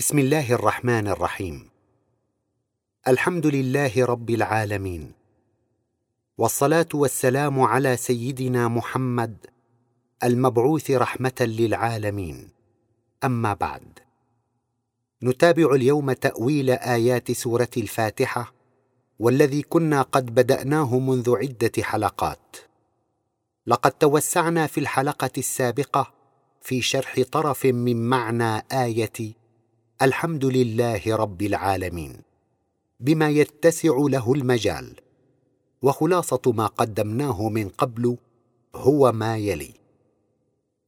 بسم الله الرحمن الرحيم. الحمد لله رب العالمين. والصلاة والسلام على سيدنا محمد المبعوث رحمة للعالمين. أما بعد. نتابع اليوم تأويل آيات سورة الفاتحة والذي كنا قد بدأناه منذ عدة حلقات. لقد توسعنا في الحلقة السابقة في شرح طرف من معنى آية الحمد لله رب العالمين بما يتسع له المجال وخلاصة ما قدمناه من قبل هو ما يلي.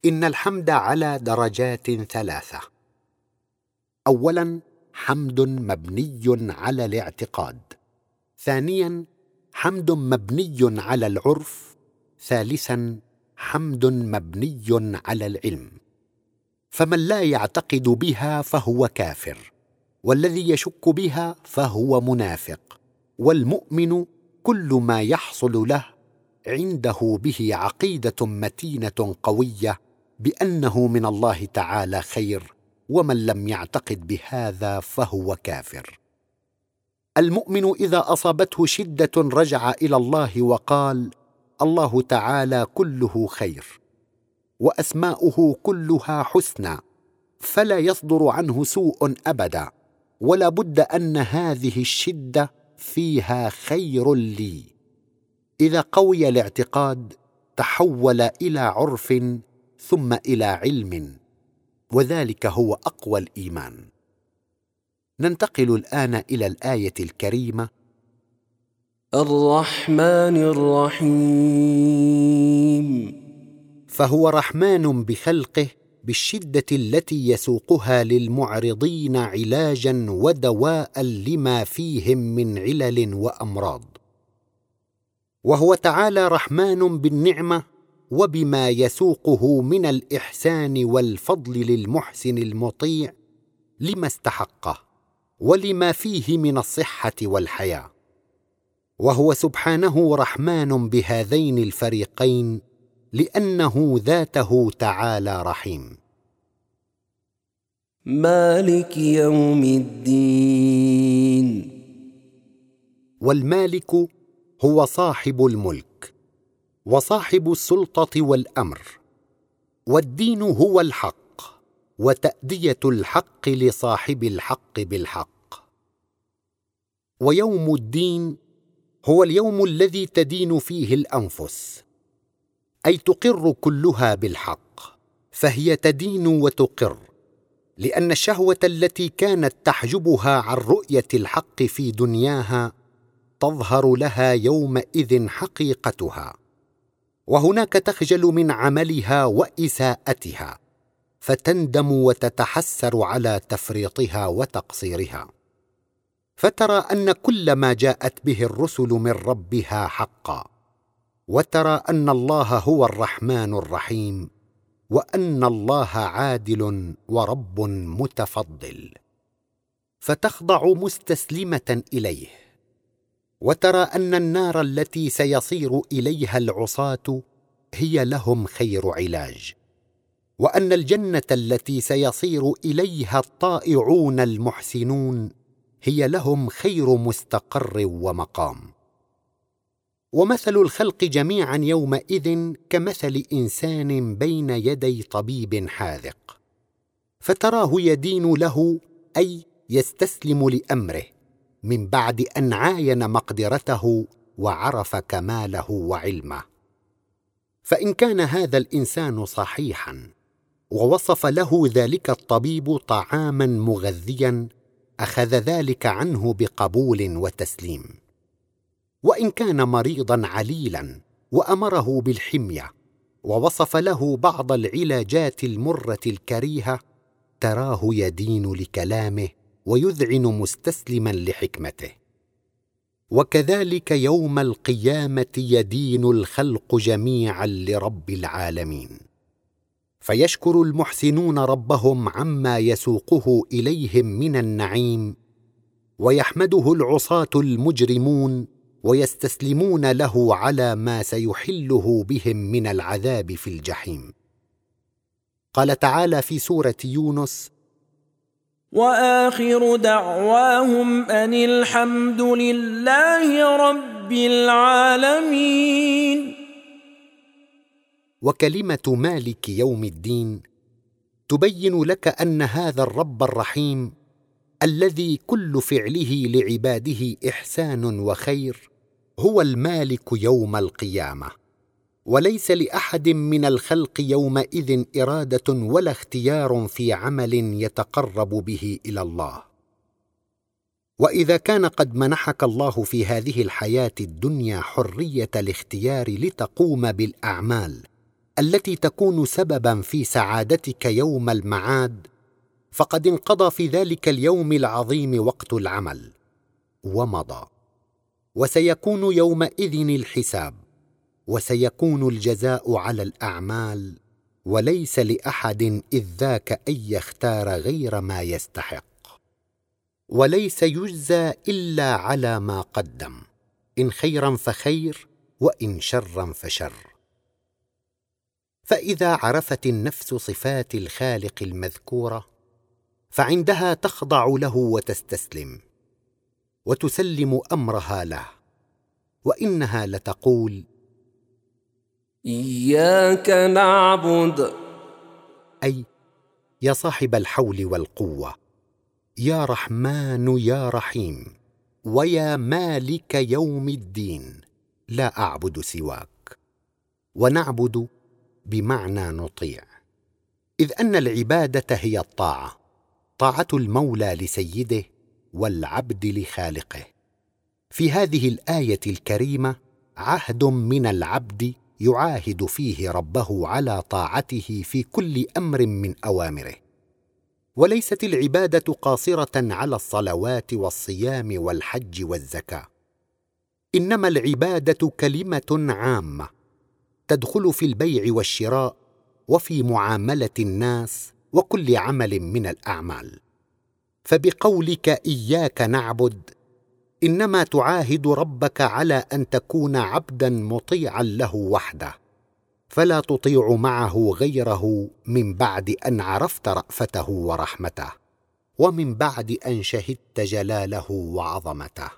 إن الحمد على درجات ثلاثة. اولا حمد مبني على الاعتقاد. ثانيا حمد مبني على العرف. ثالثا حمد مبني على العلم. فمن لا يعتقد بها فهو كافر والذي يشك بها فهو منافق والمؤمن كل ما يحصل له عنده به عقيدة متينة قوية بأنه من الله تعالى خير ومن لم يعتقد بهذا فهو كافر. المؤمن إذا أصابته شدة رجع إلى الله وقال الله تعالى كله خير وأسماؤه كلها حسنى فلا يصدر عنه سوء أبدا ولا بد أن هذه الشدة فيها خير لي. إذا قوي الاعتقاد تحول إلى عرف ثم إلى علم وذلك هو أقوى الإيمان. ننتقل الآن إلى الآية الكريمة. الرحمن الرحيم. فهو رحمن بخلقه بالشدة التي يسوقها للمعرضين علاجا ودواء لما فيهم من علل وأمراض. وهو تعالى رحمن بالنعمة وبما يسوقه من الإحسان والفضل للمحسن المطيع لما استحقه ولما فيه من الصحة والحياة. وهو سبحانه رحمن بهذين الفريقين لأنه ذاته تعالى رحيم. مالك يوم الدين. والمالك هو صاحب الملك وصاحب السلطة والأمر والدين هو الحق وتأدية الحق لصاحب الحق بالحق. ويوم الدين هو اليوم الذي تدين فيه الأنفس أي تقر كلها بالحق فهي تدين وتقر لأن الشهوة التي كانت تحجبها عن رؤية الحق في دنياها تظهر لها يومئذ حقيقتها وهناك تخجل من عملها وإساءتها فتندم وتتحسر على تفريطها وتقصيرها فترى أن كل ما جاءت به الرسل من ربها حقا. وترى أن الله هو الرحمن الرحيم وأن الله عادل ورب متفضل. فتخضع مستسلمة إليه. وترى أن النار التي سيصير إليها العصاة هي لهم خير علاج. وأن الجنة التي سيصير إليها الطائعون المحسنون هي لهم خير مستقر ومقام. ومثل الخلق جميعا يومئذ كمثل إنسان بين يدي طبيب حاذق. فتراه يدين له أي يستسلم لأمره من بعد أن عاين مقدرته وعرف كماله وعلمه. فإن كان هذا الإنسان صحيحا ووصف له ذلك الطبيب طعاما مغذيا أخذ ذلك عنه بقبول وتسليم. وإن كان مريضا عليلا وأمره بالحمية ووصف له بعض العلاجات المرة الكريهة تراه يدين لكلامه ويذعن مستسلما لحكمته. وكذلك يوم القيامة يدين الخلق جميعا لرب العالمين. فيشكر المحسنون ربهم عما يسوقه إليهم من النعيم ويحمده العصاة المجرمون ويستسلمون له على ما سيحله بهم من العذاب في الجحيم. قال تعالى في سورة يونس وآخر دعواهم أن الحمد لله رب العالمين. وكلمة مالك يوم الدين تبين لك أن هذا الرب الرحيم الذي كل فعله لعباده إحسان وخير هو المالك يوم القيامة وليس لأحد من الخلق يومئذ إرادة ولا اختيار في عمل يتقرب به إلى الله. وإذا كان قد منحك الله في هذه الحياة الدنيا حرية الاختيار لتقوم بالأعمال التي تكون سببا في سعادتك يوم المعاد فقد انقضى في ذلك اليوم العظيم وقت العمل ومضى. وسيكون يومئذ الحساب وسيكون الجزاء على الأعمال وليس لأحد إذ ذاك أن يختار غير ما يستحق. وليس يجزى إلا على ما قدم إن خيرا فخير وإن شرا فشر. فإذا عرفت النفس صفات الخالق المذكورة فعندها تخضع له وتستسلم. وتسلم أمرها له وإنها لتقول إياك نعبد. أي يا صاحب الحول والقوة يا رحمن يا رحيم ويا مالك يوم الدين لا أعبد سواك ونعبد بمعنى نطيع. إذ أن العبادة هي الطاعة طاعة المولى لسيده والعبد لخالقه. في هذه الآية الكريمة عهد من العبد يعاهد فيه ربه على طاعته في كل أمر من أوامره. وليست العبادة قاصرة على الصلوات والصيام والحج والزكاة. إنما العبادة كلمة عامة تدخل في البيع والشراء وفي معاملة الناس وكل عمل من الأعمال. فبقولك إياك نعبد. إنما تعاهد ربك على أن تكون عبدا مطيعا له وحده. فلا تطيع معه غيره من بعد أن عرفت رأفته ورحمته ومن بعد أن شهدت جلاله وعظمته.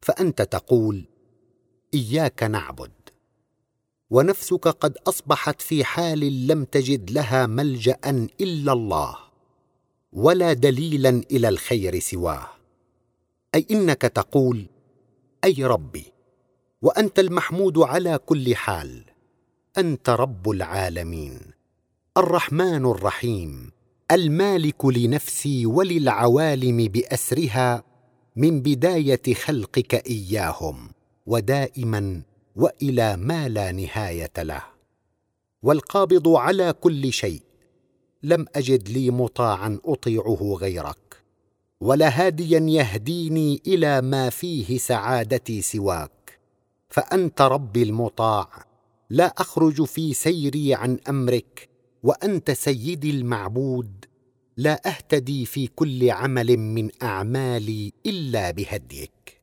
فأنت تقول إياك نعبد. ونفسك قد أصبحت في حال لم تجد لها ملجأ إلا الله. ولا دليلا إلى الخير سواه. أي إنك تقول أي ربي وأنت المحمود على كل حال أنت رب العالمين الرحمن الرحيم المالك لنفسي وللعوالم بأسرها من بداية خلقك إياهم ودائما وإلى ما لا نهاية له. والقابض على كل شيء لم أجد لي مطاعا أطيعه غيرك ولا هاديا يهديني إلى ما فيه سعادتي سواك. فأنت ربي المطاع لا أخرج في سيري عن أمرك وأنت سيدي المعبود لا أهتدي في كل عمل من أعمالي إلا بهديك.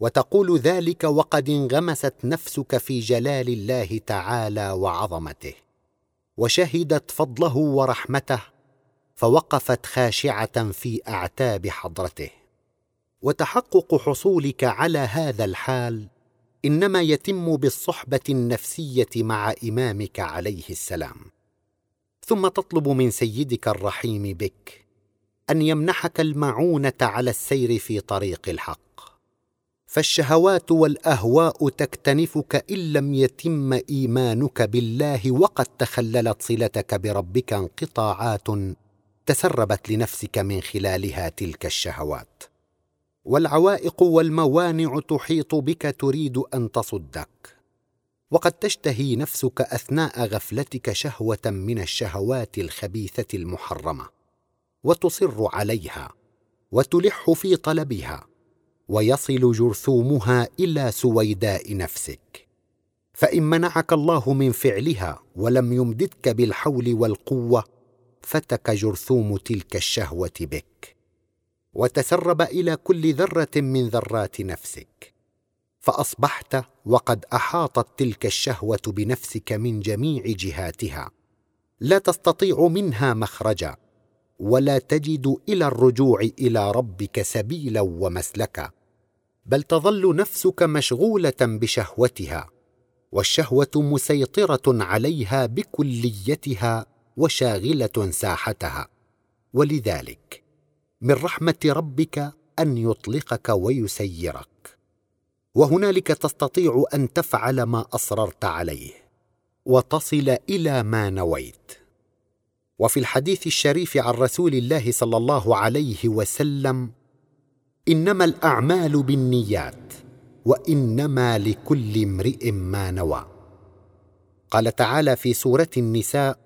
وتقول ذلك وقد انغمست نفسك في جلال الله تعالى وعظمته. وشهدت فضله ورحمته فوقفت خاشعة في أعتاب حضرته. وتحقق حصولك على هذا الحال إنما يتم بالصحبة النفسية مع إمامك عليه السلام. ثم تطلب من سيدك الرحيم بك أن يمنحك المعونة على السير في طريق الحق. فالشهوات والأهواء تكتنفك إن لم يتم إيمانك بالله وقد تخللت صلتك بربك انقطاعات تسربت لنفسك من خلالها تلك الشهوات. والعوائق والموانع تحيط بك تريد أن تصدك. وقد تشتهي نفسك أثناء غفلتك شهوة من الشهوات الخبيثة المحرمة وتصر عليها وتلح في طلبها. ويصل جرثومها إلى سويداء نفسك. فإن منعك الله من فعلها ولم يمددك بالحول والقوة فتك جرثوم تلك الشهوة بك. وتسرب إلى كل ذرة من ذرات نفسك. فأصبحت وقد أحاطت تلك الشهوة بنفسك من جميع جهاتها. لا تستطيع منها مخرجا. ولا تجد إلى الرجوع إلى ربك سبيلا ومسلكا بل تظل نفسك مشغولة بشهوتها والشهوة مسيطرة عليها بكليتها وشاغلة ساحتها. ولذلك من رحمة ربك أن يطلقك ويسيرك. وهنالك تستطيع أن تفعل ما أصررت عليه وتصل إلى ما نويت. وفي الحديث الشريف عن رسول الله صلى الله عليه وسلم إنما الأعمال بالنيات وإنما لكل امرئ ما نوى. قال تعالى في سورة النساء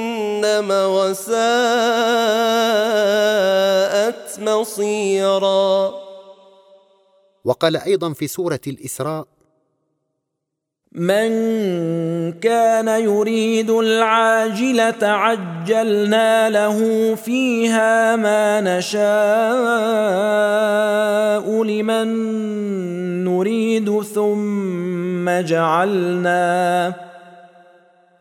وساءت مصيرا. وقال أيضا في سورة الإسراء من كان يريد العاجلة عجلنا له فيها ما نشاء لمن نريد ثم جعلنا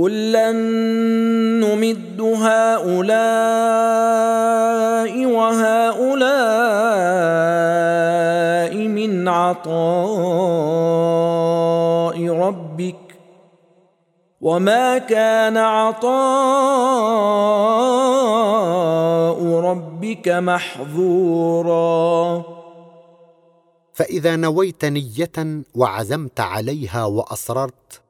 كلا نمد هؤلاء وهؤلاء من عطاء ربك وما كان عطاء ربك محظورا فاذا نويت نيه وعزمت عليها واصررت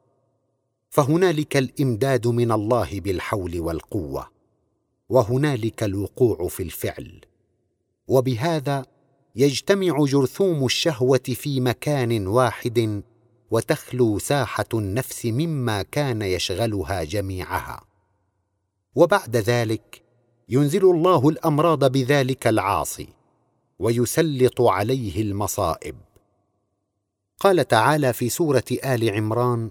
فهنالك الإمداد من الله بالحول والقوة وهنالك الوقوع في الفعل. وبهذا يجتمع جرثوم الشهوة في مكان واحد وتخلو ساحة النفس مما كان يشغلها جميعها. وبعد ذلك ينزل الله الأمراض بذلك العاصي ويسلط عليه المصائب. قال تعالى في سورة آل عمران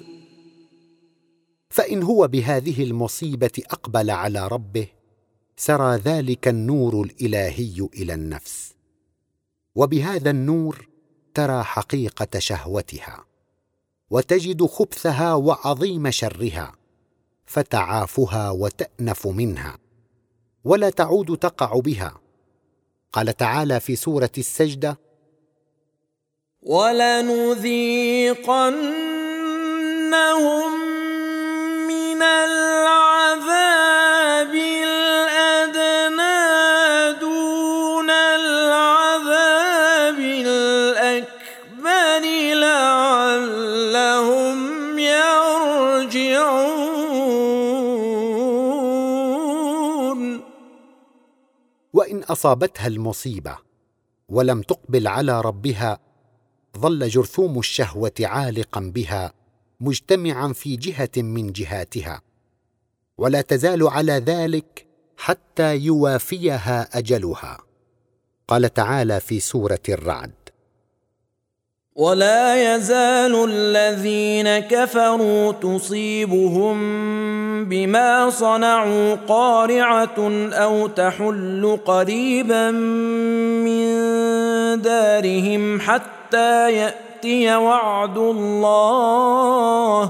فإن هو بهذه المصيبة أقبل على ربه سرى ذلك النور الإلهي إلى النفس. وبهذا النور ترى حقيقة شهوتها وتجد خبثها وعظيم شرها فتعافها وتأنف منها ولا تعود تقع بها. قال تعالى في سورة السجدة ولنذيقنهم العذاب دون العذاب الأكبر لعلهم يرجعون. وان اصابتها المصيبه ولم تقبل على ربها ظل جرثوم الشهوه عالقا بها. مجتمعا في جهة من جهاتها ولا تزال على ذلك حتى يوافيها أجلها. قال تعالى في سورة الرعد ولا يزال الذين كفروا تصيبهم بما صنعوا قارعه أو تحل قريبا من دارهم حتى يأتي وعد الله.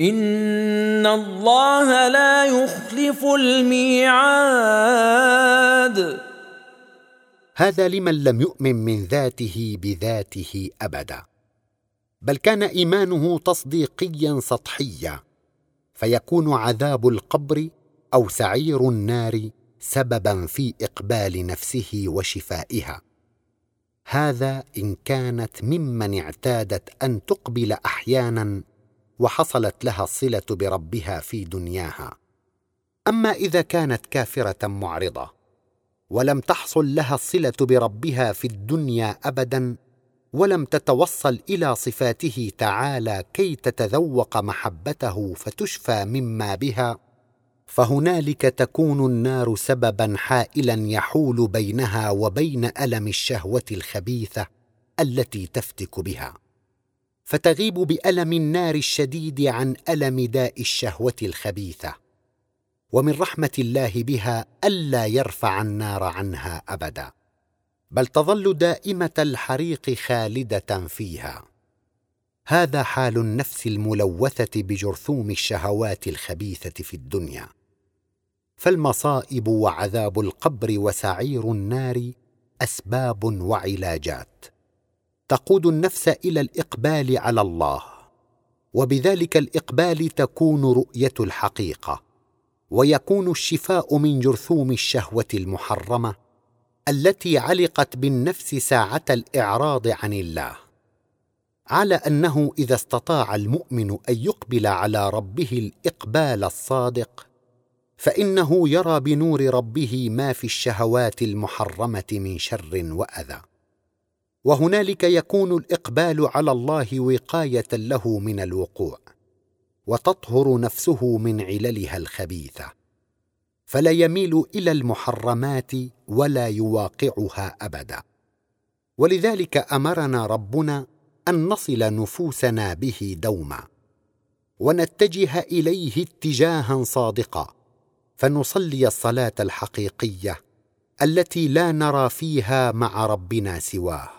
إن الله لا يخلف الميعاد. هذا لمن لم يؤمن من ذاته بذاته أبدا بل كان إيمانه تصديقيا سطحيا فيكون عذاب القبر أو سعير النار سببا في إقبال نفسه وشفائها. هذا إن كانت ممن اعتادت أن تقبل أحيانا وحصلت لها الصله بربها في دنياها. أما إذا كانت كافرة معرضة ولم تحصل لها الصله بربها في الدنيا ابدا ولم تتوصل إلى صفاته تعالى كي تتذوق محبته فتشفى مما بها فهنالك تكون النار سببا حائلا يحول بينها وبين ألم الشهوة الخبيثة التي تفتك بها. فتغيب بألم النار الشديد عن ألم داء الشهوة الخبيثة. ومن رحمة الله بها ألا يرفع النار عنها ابدا. بل تظل دائمة الحريق خالدة فيها. هذا حال النفس الملوثة بجرثوم الشهوات الخبيثة في الدنيا. فالمصائب وعذاب القبر وسعير النار أسباب وعلاجات. تقود النفس إلى الإقبال على الله وبذلك الإقبال تكون رؤية الحقيقة ويكون الشفاء من جرثوم الشهوة المحرمة التي علقت بالنفس ساعة الإعراض عن الله. على أنه إذا استطاع المؤمن أن يقبل على ربه الإقبال الصادق فإنه يرى بنور ربه ما في الشهوات المحرمة من شر وأذى. وهنالك يكون الإقبال على الله وقاية له من الوقوع وتطهر نفسه من عللها الخبيثة. فلا يميل إلى المحرمات ولا يواقعها أبدا. ولذلك أمرنا ربنا أن نصل نفوسنا به دوما ونتجه إليه اتجاها صادقا فنصلي الصلاة الحقيقية التي لا نرى فيها مع ربنا سواه.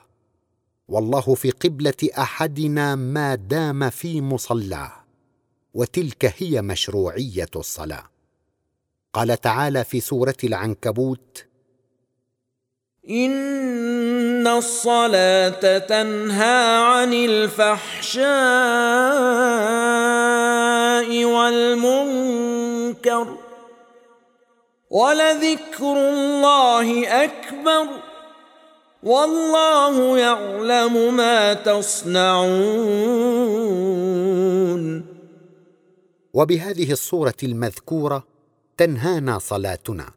والله في قبلة أحدنا ما دام في مصلاه وتلك هي مشروعية الصلاة. قال تعالى في سورة العنكبوت إن الصلاة تنهى عن الفحشاء والمنكر ولذكر الله أكبر والله يعلم ما تصنعون. وبهذه الصورة المذكورة تنهانا صلاتنا.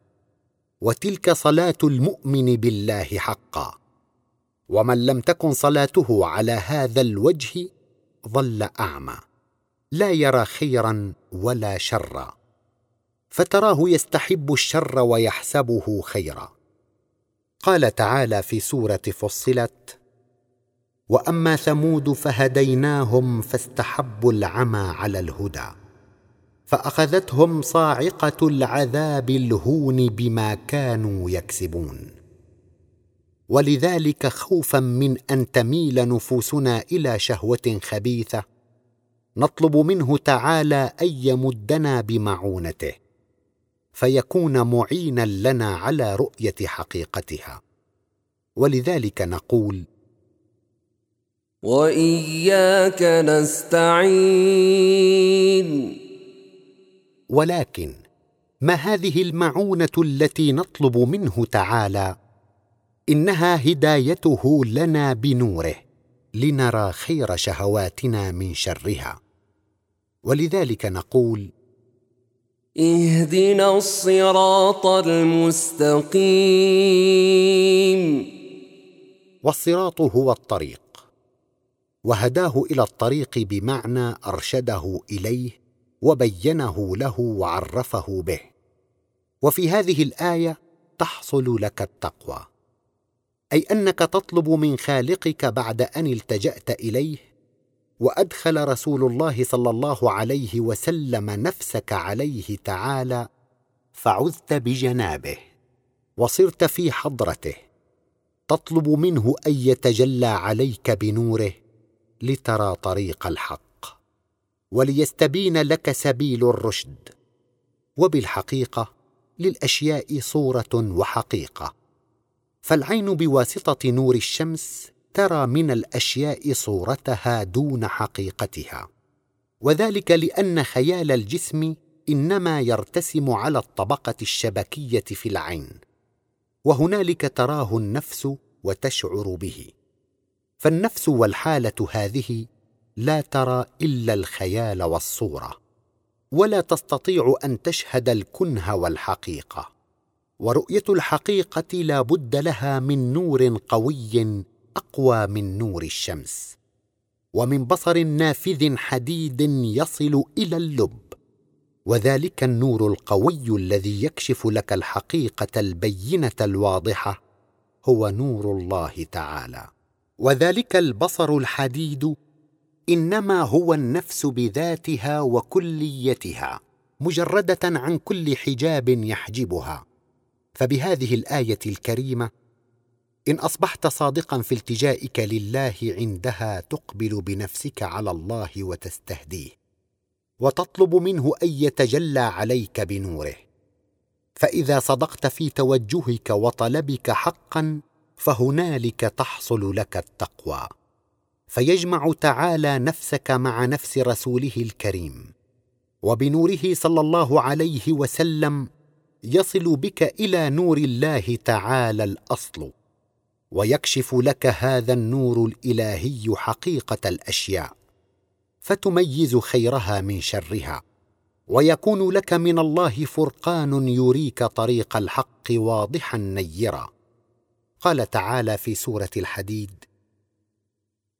وتلك صلاة المؤمن بالله حقا. ومن لم تكن صلاته على هذا الوجه ظل أعمى. لا يرى خيرا ولا شرا. فتراه يستحب الشر ويحسبه خيرا. قال تعالى في سورة فصلت وأما ثمود فهديناهم فاستحبوا العمى على الهدى. فأخذتهم صاعقة العذاب الهون بما كانوا يكسبون. ولذلك خوفا من أن تميل نفوسنا إلى شهوة خبيثة نطلب منه تعالى أن يمدنا بمعونته فيكون معينا لنا على رؤية حقيقتها. ولذلك نقول وإياك نستعين. ولكن ما هذه المعونة التي نطلب منه تعالى؟ إنها هدايته لنا بنوره لنرى خير شهواتنا من شرها. ولذلك نقول اهدنا الصراط المستقيم. والصراط هو الطريق وهداه إلى الطريق بمعنى أرشده إليه وبينه له وعرفه به. وفي هذه الآية تحصل لك التقوى. أي أنك تطلب من خالقك بعد أن التجأت إليه وأدخل رسول الله صلى الله عليه وسلم نفسك عليه تعالى فعذت بجنابه وصرت في حضرته. تطلب منه أن يتجلى عليك بنوره لترى طريق الحق. وليستبين لك سبيل الرشد. وبالحقيقة للأشياء صورة وحقيقة. فالعين بواسطة نور الشمس ترى من الأشياء صورتها دون حقيقتها. وذلك لأن خيال الجسم إنما يرتسم على الطبقة الشبكية في العين. وهنالك تراه النفس وتشعر به. فالنفس والحالة هذه لا ترى إلا الخيال والصورة ولا تستطيع أن تشهد الكنه والحقيقة ورؤية الحقيقة لا بد لها من نور قوي أقوى من نور الشمس ومن بصر نافذ حديد يصل إلى اللب وذلك النور القوي الذي يكشف لك الحقيقة البينة الواضحة هو نور الله تعالى وذلك البصر الحديد إنما هو النفس بذاتها وكليتها مجردة عن كل حجاب يحجبها. فبهذه الآية الكريمة إن أصبحت صادقا في التجائك لله عندها تقبل بنفسك على الله وتستهديه وتطلب منه أن يتجلى عليك بنوره. فإذا صدقت في توجهك وطلبك حقا فهنالك تحصل لك التقوى. فيجمع تعالى نفسك مع نفس رسوله الكريم. وبنوره صلى الله عليه وسلم يصل بك إلى نور الله تعالى الأصل. ويكشف لك هذا النور الإلهي حقيقة الأشياء. فتميز خيرها من شرها. ويكون لك من الله فرقان يريك طريق الحق واضحا نيرا. قال تعالى في سورة الحديد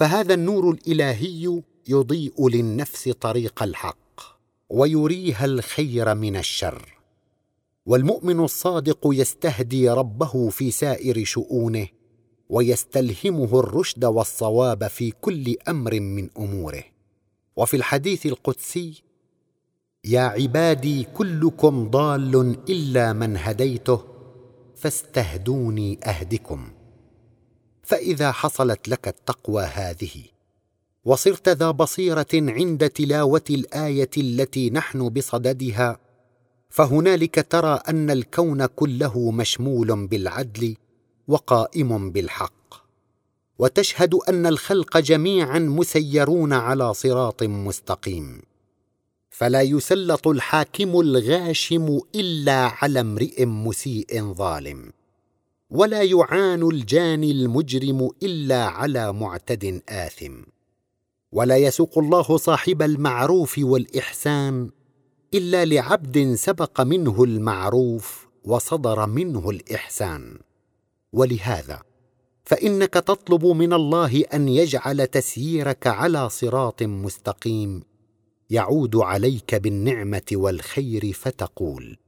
فهذا النور الإلهي يضيء للنفس طريق الحق ويريها الخير من الشر. والمؤمن الصادق يستهدي ربه في سائر شؤونه ويستلهمه الرشد والصواب في كل أمر من أموره. وفي الحديث القدسي يا عبادي كلكم ضال إلا من هديته فاستهدوني أهدكم. فإذا حصلت لك التقوى هذه وصرت ذا بصيرة عند تلاوة الآية التي نحن بصددها فهنالك ترى أن الكون كله مشمول بالعدل وقائم بالحق وتشهد أن الخلق جميعا مسيرون على صراط مستقيم. فلا يسلط الحاكم الغاشم إلا على امرئ مسيء ظالم. ولا يعان الجاني المجرم إلا على معتد آثم. ولا يسوق الله صاحب المعروف والإحسان إلا لعبد سبق منه المعروف وصدر منه الإحسان. ولهذا فإنك تطلب من الله أن يجعل تسييرك على صراط مستقيم يعود عليك بالنعمة والخير فتقول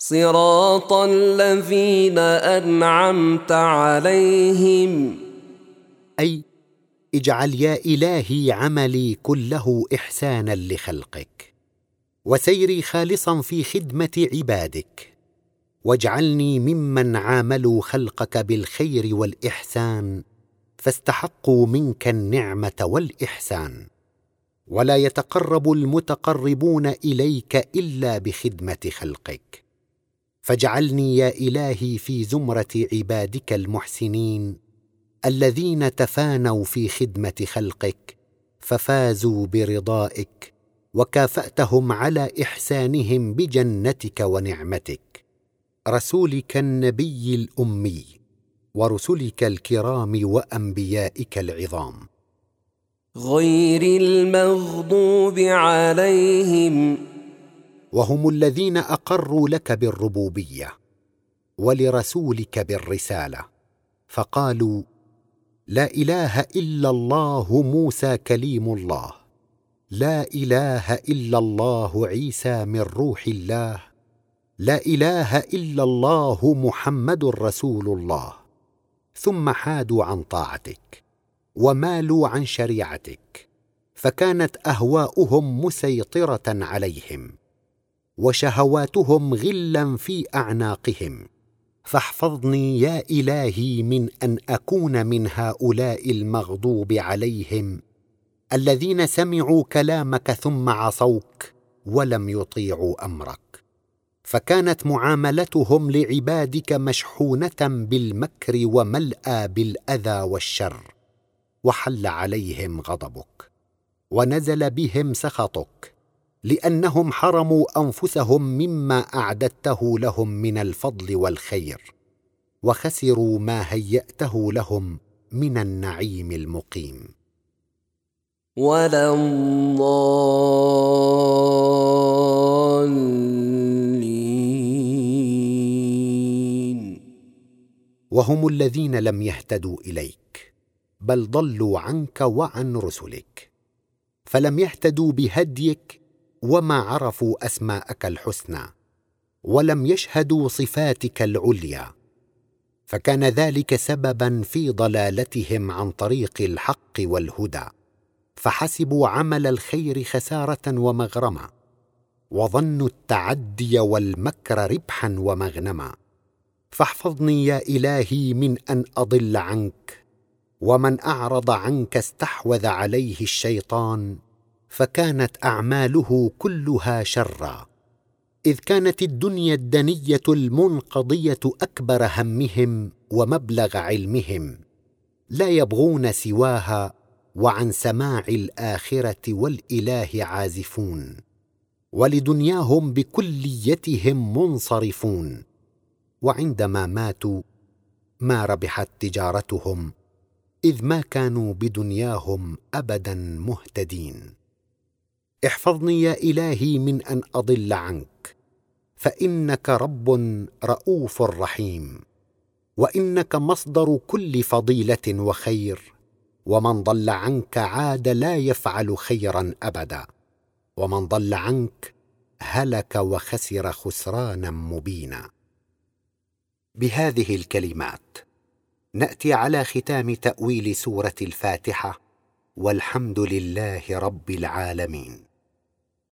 صراط الذين أنعمت عليهم. أي اجعل يا إلهي عملي كله إحسانا لخلقك وسيري خالصا في خدمة عبادك واجعلني ممن عاملوا خلقك بالخير والإحسان فاستحقوا منك النعمة والإحسان ولا يتقرب المتقربون إليك إلا بخدمة خلقك. فاجعلني يا إلهي في زمرة عبادك المحسنين الذين تفانوا في خدمة خلقك ففازوا برضائك وكافأتهم على إحسانهم بجنتك ونعمتك. رسولك النبي الأمي ورسلك الكرام وأنبيائك العظام. غير المغضوب عليهم وهم الذين أقروا لك بالربوبية ولرسولك بالرسالة. فقالوا لا إله إلا الله موسى كليم الله. لا إله إلا الله عيسى من روح الله. لا إله إلا الله محمد رسول الله. ثم حادوا عن طاعتك ومالوا عن شريعتك. فكانت أهواؤهم مسيطرة عليهم. وشهواتهم غلا في أعناقهم. فاحفظني يا إلهي من أن أكون من هؤلاء المغضوب عليهم الذين سمعوا كلامك ثم عصوك ولم يطيعوا أمرك. فكانت معاملتهم لعبادك مشحونة بالمكر وملأى بالأذى والشر وحل عليهم غضبك ونزل بهم سخطك لأنهم حرموا أنفسهم مما أعددته لهم من الفضل والخير وخسروا ما هيأته لهم من النعيم المقيم. ولا الضالين. وهم الذين لم يهتدوا إليك بل ضلوا عنك وعن رسلك فلم يهتدوا بهديك وما عرفوا أسماءك الحسنى ولم يشهدوا صفاتك العليا. فكان ذلك سببا في ضلالتهم عن طريق الحق والهدى فحسبوا عمل الخير خسارة ومغرما وظنوا التعدي والمكر ربحا ومغنما. فاحفظني يا إلهي من أن أضل عنك ومن أعرض عنك استحوذ عليه الشيطان. فكانت أعماله كلها شرا. إذ كانت الدنيا الدنية المنقضية أكبر همهم ومبلغ علمهم. لا يبغون سواها وعن سماع الآخرة والإله عازفون. ولدنياهم بكليتهم منصرفون. وعندما ماتوا ما ربحت تجارتهم إذ ما كانوا بدنياهم ابدا مهتدين. احفظني يا إلهي من أن أضل عنك فإنك رب رؤوف رحيم وإنك مصدر كل فضيلة وخير ومن ضل عنك عاد لا يفعل خيرا أبدا ومن ضل عنك هلك وخسر خسرانا مبينا. بهذه الكلمات نأتي على ختام تأويل سورة الفاتحة والحمد لله رب العالمين.